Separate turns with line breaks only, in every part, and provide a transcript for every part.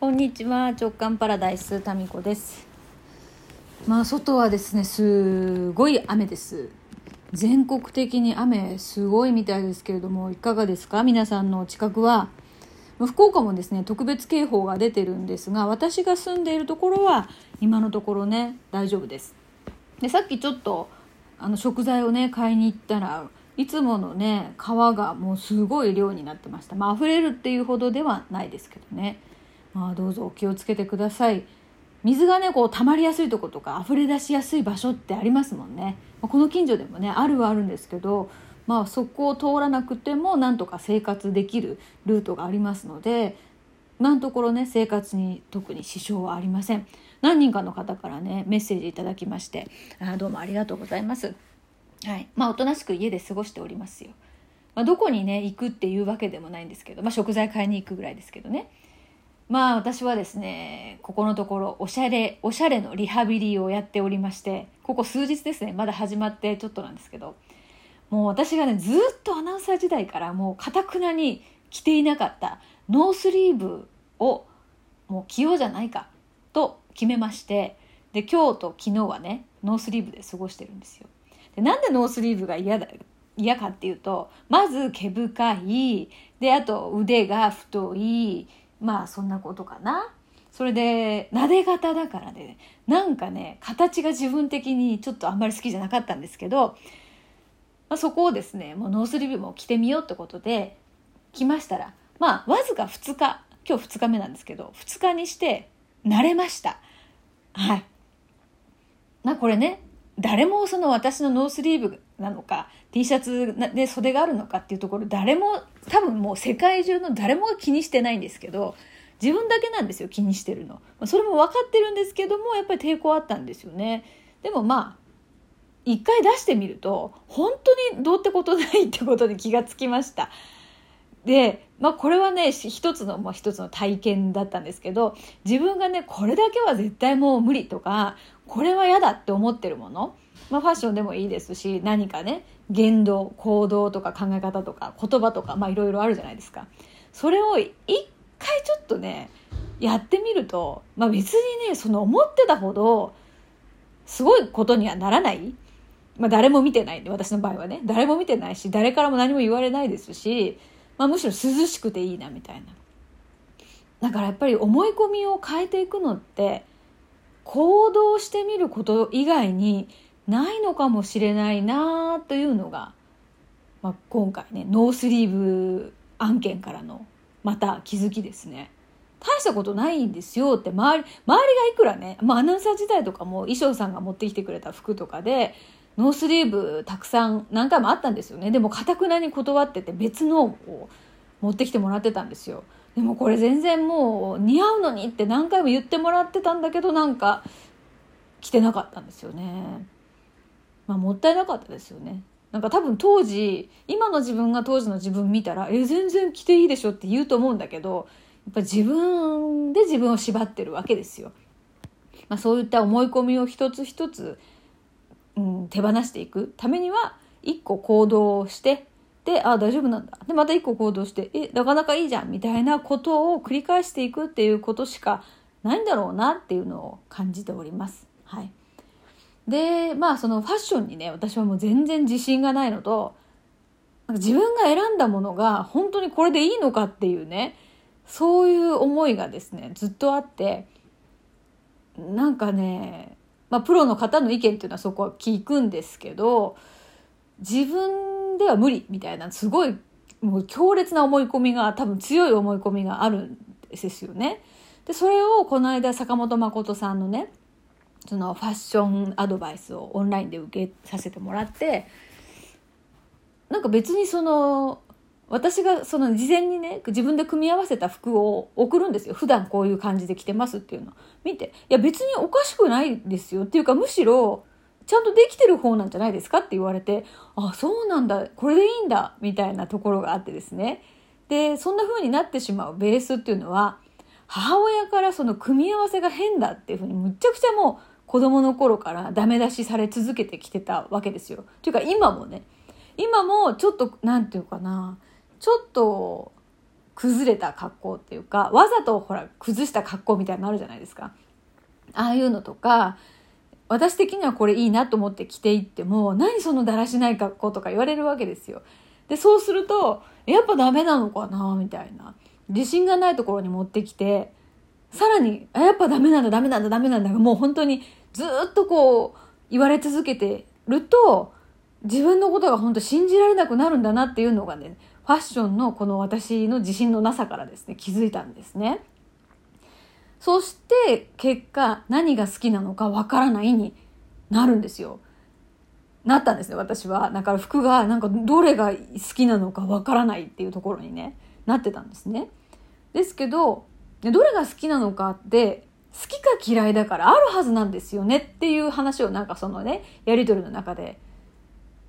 こんにちは。直感パラダイスタミコです。まあ外はですねすごい雨です。全国的に雨すごいみたいですけれどもいかがですか？皆さんの近くは。福岡もですね特別警報が出てるんですが私が住んでいるところは今のところね大丈夫です。でさっきちょっとあの食材をね買いに行ったらいつものね川がもうすごい量になってました。まあ溢れるっていうほどではないですけどね。まあどうぞお気をつけてください。水がねこう溜まりやすいとことか溢れ出しやすい場所ってありますもんね。まこの近所でもねあるはあるんですけどまあそこを通らなくてもなんとか生活できるルートがありますので今のところね生活に特に支障はありません。何人かの方からねメッセージいただきましてあどうもありがとうございます。はい。まあおとなしく家で過ごしておりますよ、まあ、どこにね行くっていうわけでもないんですけど、まあ、食材買いに行くぐらいですけどね。まあ私はですねここのところおしゃれおしゃれのリハビリをやっておりましてここ数日ですねまだ始まってちょっとなんですけどもう私がねずっとアナウンサー時代からもうかたくなに着ていなかったノースリーブをもう着ようじゃないかと決めましてで今日と昨日はねノースリーブで過ごしてるんですよ。でなんでノースリーブが嫌だ嫌かっていうとまず毛深いであと腕が太いまあそんなことかな。それで撫で肩だから、ね、なんかね形が自分的にちょっとあんまり好きじゃなかったんですけど、まあ、そこをですねもうノースリーブも着てみようってことで着ましたらまあわずか2日今日2日目なんですけど2日にして慣れました。はい。まあこれね誰もその私のノースリーブなのか T シャツで袖があるのかっていうところ誰も多分もう世界中の誰もが気にしてないんですけど自分だけなんですよ気にしてるの。それも分かってるんですけどもやっぱり抵抗あったんですよね。でもまあ一回出してみると本当にどうってことないってことに気がつきました。で、まあこれはね、一つの、まあ一つの体験だったんですけど、自分がね、これだけは絶対もう無理とか、これは嫌だって思ってるもの、まあファッションでもいいですし、何かね、言動、行動とか考え方とか言葉とか、まあいろいろあるじゃないですか。それを一回ちょっとね、やってみると、まあ別にね、その思ってたほど、すごいことにはならないまあ誰も見てないんで、私の場合はね。誰も見てないし、誰からも何も言われないですし、まあ、むしろ涼しくていいなみたいなだからやっぱり思い込みを変えていくのって行動してみること以外にないのかもしれないなというのが、まあ、今回ねノースリーブ案件からのまた気づきですね。大したことないんですよって周り周りがいくらね、まあ、アナウンサー時代とかも衣装さんが持ってきてくれた服とかでノースリーブたくさん何回もあったんですよね。でもかたくなに断ってて別のを持ってきてもらってたんですよ。でもこれ全然もう似合うのにって何回も言ってもらってたんだけどなんか着てなかったんですよね。まあもったいなかったですよね。なんか多分当時今の自分が当時の自分見たら「え全然着ていいでしょ」って言うと思うんだけどやっぱ自分で自分を縛ってるわけですよ。まあ、そういった思い込みを一つ一つうん、手放していくためには一個行動をしてであ大丈夫なんだでまた一個行動してえなかなかいいじゃんみたいなことを繰り返していくっていうことしかないんだろうなっていうのを感じております。はい、でまあそのファッションにね私はもう全然自信がないのと自分が選んだものが本当にこれでいいのかっていうねそういう思いがですねずっとあってなんかねまあ、プロの方の意見っていうのはそこは聞くんですけど自分では無理みたいなすごいもう強烈な思い込みが多分強い思い込みがあるんですよね。でそれをこの間坂本誠さんのねそのファッションアドバイスをオンラインで受けさせてもらってなんか別にその私がその事前にね自分で組み合わせた服を送るんですよ。普段こういう感じで着てますっていうの。見ていや別におかしくないですよ。っていうかむしろちゃんとできてる方なんじゃないですかって言われてあそうなんだ。これでいいんだ。みたいなところがあってですね。でそんな風になってしまう。ベースっていうのは母親からその組み合わせが変だっていう風にむちゃくちゃもう子供の頃からダメ出しされ続けてきてたわけですよ。というか今もね。今もちょっと何て言うかな。ちょっと崩れた格好っていうかわざとほら崩した格好みたいになるじゃないですか。ああいうのとか私的にはこれいいなと思って着ていっても何そのだらしない格好とか言われるわけですよ。でそうするとやっぱダメなのかなみたいな自信がないところに持ってきてさらにやっぱダメなんだダメなんだダメなんだもう本当にずっとこう言われ続けてると自分のことが本当信じられなくなるんだなっていうのがねファッションのこの私の自信のなさからですね気づいたんですね。そして結果何が好きなのかわからないになるんですよ。なったんですね私は。だから服がなんかどれが好きなのかわからないっていうところにねなってたんですね。ですけどどれが好きなのかって好きか嫌いだからあるはずなんですよねっていう話をなんかそのねやり取りの中で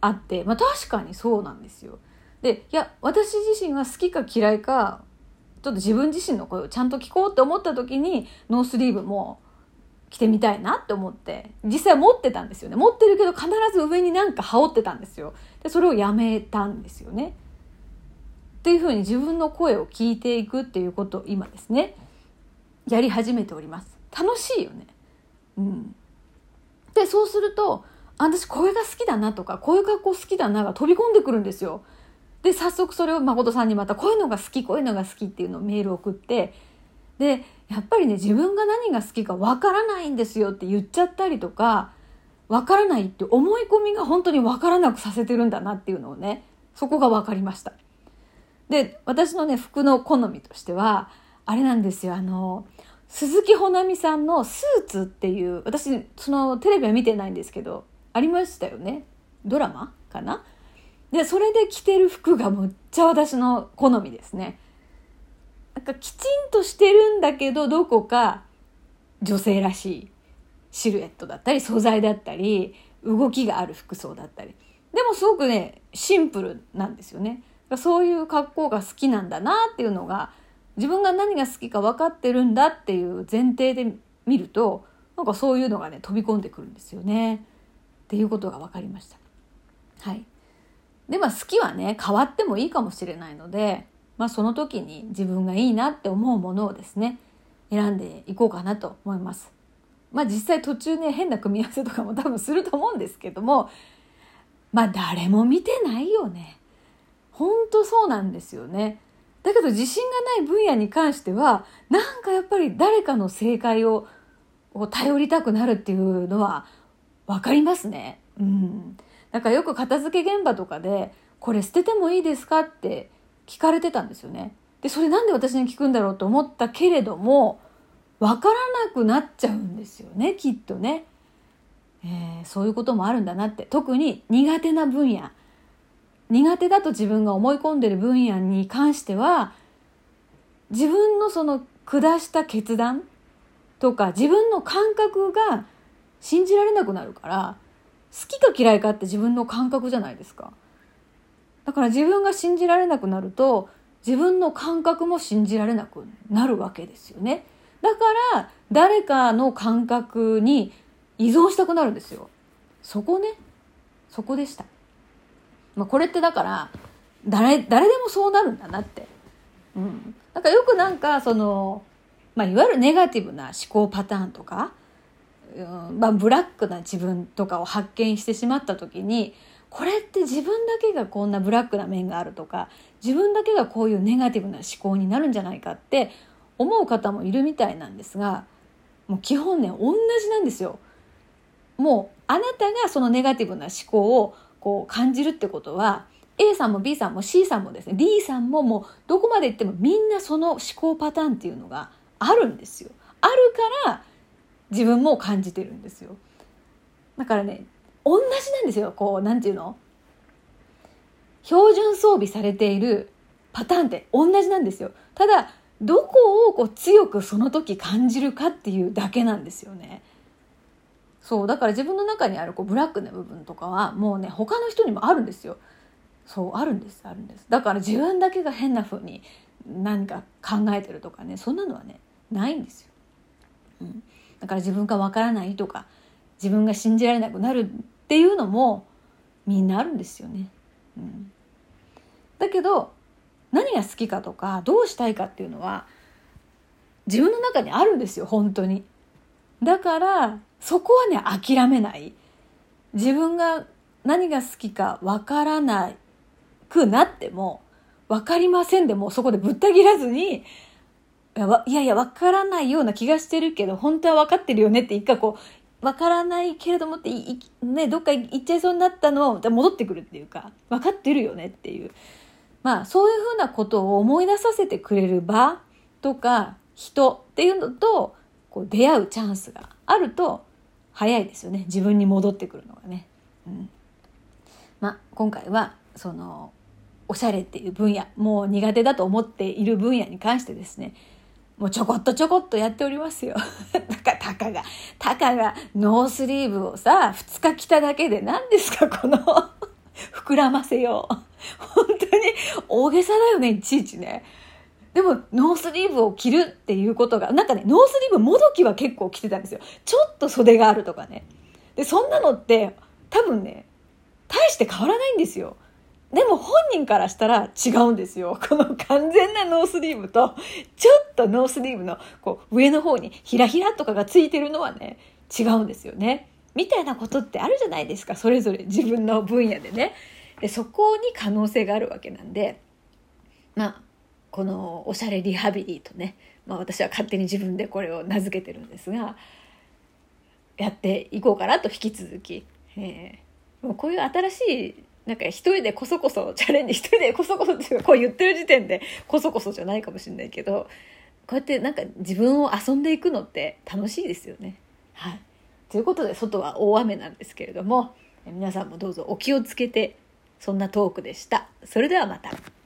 あってまあ確かにそうなんですよ。でいや私自身が好きか嫌いかちょっと自分自身の声をちゃんと聞こうって思った時にノースリーブも着てみたいなって思って実際持ってたんですよね。持ってるけど必ず上になんか羽織ってたんですよ。でそれをやめたんですよね。っていうふうに自分の声を聞いていくっていうことを今ですねやり始めております。楽しいよね。うん。でそうすると私これが好きだなとかこういう格好好きだなが飛び込んでくるんですよ。で早速それを誠さんにまたこういうのが好きこういうのが好きっていうのをメール送ってでやっぱりね自分が何が好きかわからないんですよって言っちゃったりとかわからないって思い込みが本当にわからなくさせてるんだなっていうのをねそこが分かりました。で私のね服の好みとしてはあれなんですよあの鈴木保奈美さんの「スーツ」っていう私そのテレビは見てないんですけどありましたよね？ドラマかな？でそれで着てる服がむっちゃ私の好みですね。なんかきちんとしてるんだけどどこか女性らしいシルエットだったり素材だったり動きがある服装だったり。でもすごくねシンプルなんですよね。そういう格好が好きなんだなっていうのが自分が何が好きか分かってるんだっていう前提で見るとなんかそういうのがね飛び込んでくるんですよね。っていうことが分かりました。はい。でまあ好きはね変わってもいいかもしれないので、まあ、その時に自分がいいなって思うものをですね選んでいこうかなと思います。まあ実際途中ね変な組み合わせとかも多分すると思うんですけどもまあ誰も見てないよね。ほんとそうなんですよね。だけど自信がない分野に関してはなんかやっぱり誰かの正解を頼りたくなるっていうのは分かりますね。うん。だからよく片付け現場とかで、これ捨ててもいいですかって聞かれてたんですよね。で、それなんで私に聞くんだろうと思ったけれども、わからなくなっちゃうんですよね、きっとね。えー、そういうこともあるんだなって。特に苦手な分野。苦手だと自分が思い込んでる分野に関しては、自分のその下した決断とか自分の感覚が信じられなくなるから、きか嫌いかって自分の感覚じゃないですか。だから自分が信じられなくなると自分の感覚も信じられなくなるわけですよね。だから誰かの感覚に依存したくなるんですよ。そこね。そこでした。まあ、これってだから誰、誰でもそうなるんだなって。うん。だかよくなんかその、まあ、いわゆるネガティブな思考パターンとか、まあ、ブラックな自分とかを発見してしまった時にこれって自分だけがこんなブラックな面があるとか自分だけがこういうネガティブな思考になるんじゃないかって思う方もいるみたいなんですがもう基本ね同じなんですよ。もうあなたがそのネガティブな思考をこう感じるってことは A さんも B さんも C さんもですね D さんももうどこまで行ってもみんなその思考パターンっていうのがあるんですよ。あるから自分も感じてるんですよ。だからね同じなんですよ。こうなんていうの？標準装備されているパターンって同じなんですよ。ただどこをこう強くその時感じるかっていうだけなんですよね。そうだから自分の中にあるこうブラックな部分とかはもうね他の人にもあるんですよ。そうあるんですあるんです。だから自分だけが変な風に何か考えてるとかねそんなのはねないんですよ、うん、だから自分がわからないとか自分が信じられなくなるっていうのもみんなあるんですよね。うん、だけど何が好きかとかどうしたいかっていうのは自分の中にあるんですよ本当に。だからそこはね諦めない自分が何が好きかわからなくなっても分かりませんでもそこでぶった切らずにいやいや分からないような気がしてるけど本当は分かってるよねって一回こう分からないけれどもってね、どっか行っちゃいそうになったのを戻ってくるっていうか分かってるよねっていう。まあそういうふうなことを思い出させてくれる場とか人っていうのとこう出会うチャンスがあると早いですよね。自分に戻ってくるのがね。うん。まあ、今回はそのおしゃれっていう分野もう苦手だと思っている分野に関してですねもうちょこっとちょこっとやっておりますよ。たか、たかが、たかがノースリーブをさ、2日着ただけで何ですか、この膨らませよう。本当に大げさだよね、いちいちね。でも、ノースリーブを着るっていうことが、なんかね、ノースリーブもどきは結構着てたんですよ。ちょっと袖があるとかね。で、そんなのって、多分ね、大して変わらないんですよ。でも本人からしたら違うんですよ。この完全なノースリーブと、ちょっとノースリーブのこう上の方にひらひらとかがついてるのはね、違うんですよね。みたいなことってあるじゃないですか。それぞれ自分の分野でね。で、そこに可能性があるわけなんで、まあ、このおしゃれリハビリとね、まあ私は勝手に自分でこれを名付けてるんですが、やっていこうかなと引き続き、えー、もうこういう新しいなんか一人でこそこそチャレンジ一人でこそこそっていうかこう言ってる時点でこそこそじゃないかもしれないけどこうやってなんか自分を遊んでいくのって楽しいですよね。はい、ということで外は大雨なんですけれども皆さんもどうぞお気をつけてそんなトークでした。それではまた。